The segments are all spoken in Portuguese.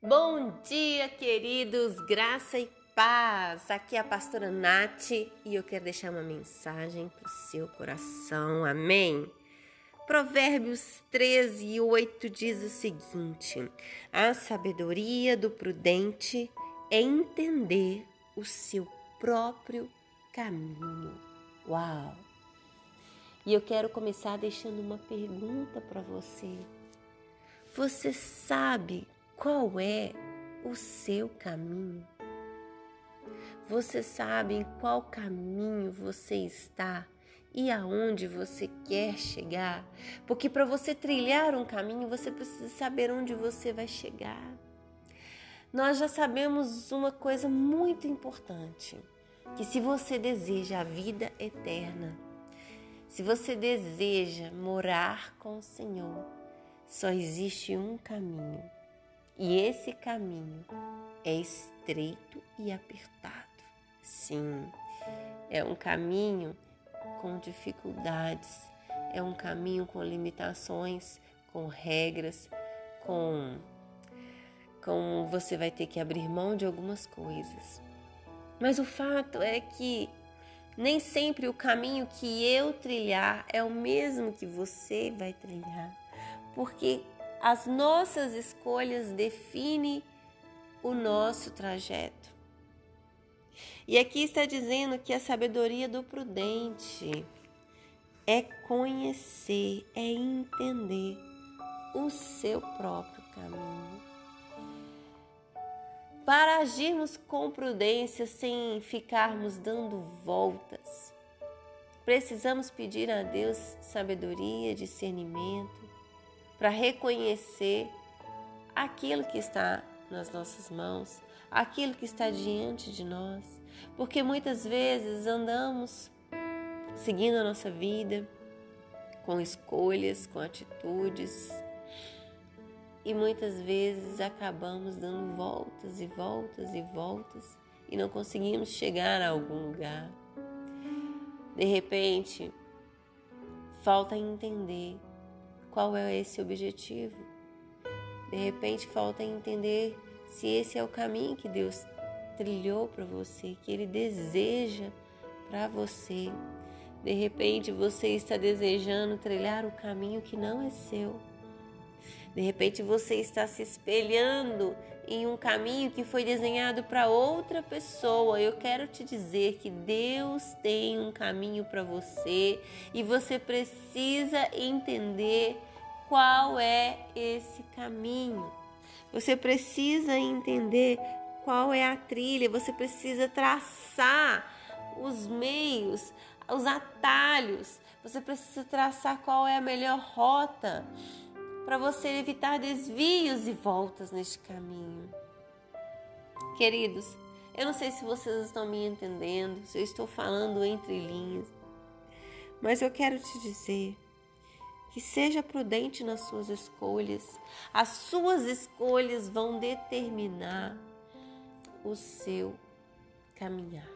Bom dia, queridos, graça e paz. Aqui é a pastora Nath e eu quero deixar uma mensagem para o seu coração. Amém. Provérbios 13 e 8 diz o seguinte: A sabedoria do prudente é entender o seu próprio caminho. Uau! E eu quero começar deixando uma pergunta para você. Você sabe qual é o seu caminho? Você sabe em qual caminho você está e aonde você quer chegar? Porque para você trilhar um caminho, você precisa saber onde você vai chegar. Nós já sabemos uma coisa muito importante, que se você deseja a vida eterna, se você deseja morar com o Senhor, só existe um caminho. E esse caminho é estreito e apertado. Sim, é um caminho com dificuldades, é um caminho com limitações, com regras, com com você vai ter que abrir mão de algumas coisas. Mas o fato é que nem sempre o caminho que eu trilhar é o mesmo que você vai trilhar porque as nossas escolhas definem o nosso trajeto. E aqui está dizendo que a sabedoria do prudente é conhecer, é entender o seu próprio caminho. Para agirmos com prudência sem ficarmos dando voltas, precisamos pedir a Deus sabedoria, discernimento, para reconhecer aquilo que está nas nossas mãos, aquilo que está diante de nós, porque muitas vezes andamos seguindo a nossa vida com escolhas, com atitudes, e muitas vezes acabamos dando voltas e voltas e voltas e não conseguimos chegar a algum lugar. De repente, falta entender qual é esse objetivo. De repente falta entender se esse é o caminho que Deus trilhou para você, que Ele deseja para você. De repente você está desejando trilhar o caminho que não é seu. De repente você está se espelhando em um caminho que foi desenhado para outra pessoa. Eu quero te dizer que Deus tem um caminho para você e você precisa entender qual é esse caminho. Você precisa entender qual é a trilha, você precisa traçar os meios, os atalhos, você precisa traçar qual é a melhor rota para você evitar desvios e voltas neste caminho. Queridos, eu não sei se vocês estão me entendendo, se eu estou falando entre linhas, mas eu quero te dizer que seja prudente nas suas escolhas. As suas escolhas vão determinar o seu caminhar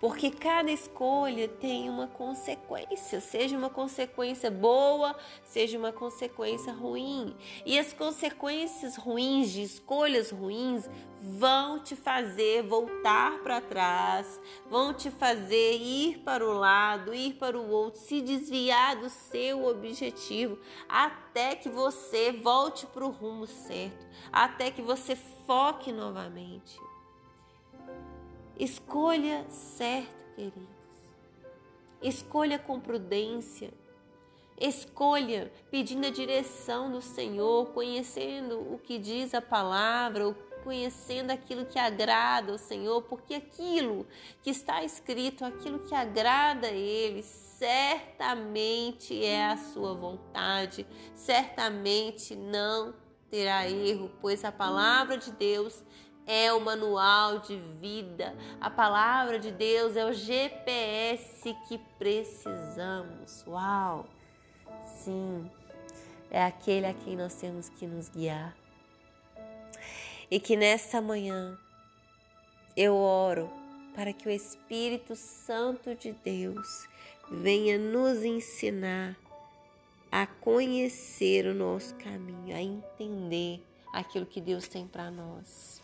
porque cada escolha tem uma consequência, seja uma consequência boa, seja uma consequência ruim. E as consequências ruins de escolhas ruins vão te fazer voltar para trás, vão te fazer ir para o lado, ir para o outro, se desviar do seu objetivo, até que você volte para o rumo certo, até que você foque novamente. Escolha certo, queridos. Escolha com prudência. Escolha pedindo a direção do Senhor, conhecendo o que diz a palavra, conhecendo aquilo que agrada ao Senhor, porque aquilo que está escrito, aquilo que agrada a Ele, certamente é a sua vontade, certamente não terá erro, pois a palavra de Deus é o manual de vida. A palavra de Deus é o GPS que precisamos. Uau! Sim, é aquele a quem nós temos que nos guiar. E que nesta manhã eu oro para que o Espírito Santo de Deus venha nos ensinar a conhecer o nosso caminho, a entender aquilo que Deus tem para nós.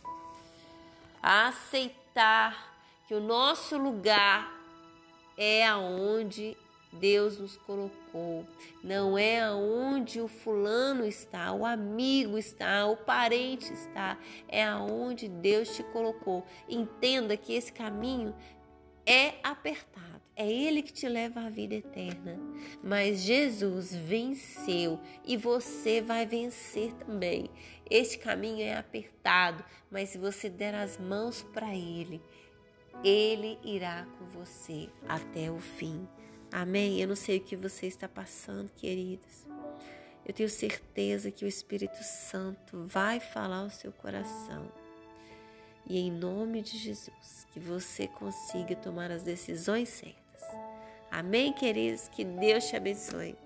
A aceitar que o nosso lugar é aonde Deus nos colocou. Não é aonde o fulano está, o amigo está, o parente está. É aonde Deus te colocou. Entenda que esse caminho é apertado. É Ele que te leva à vida eterna. Mas Jesus venceu e você vai vencer também. Este caminho é apertado, mas se você der as mãos para Ele, Ele irá com você até o fim. Amém? Eu não sei o que você está passando, queridos. Eu tenho certeza que o Espírito Santo vai falar ao seu coração. E em nome de Jesus, que você consiga tomar as decisões certas. Amém, queridos? Que Deus te abençoe.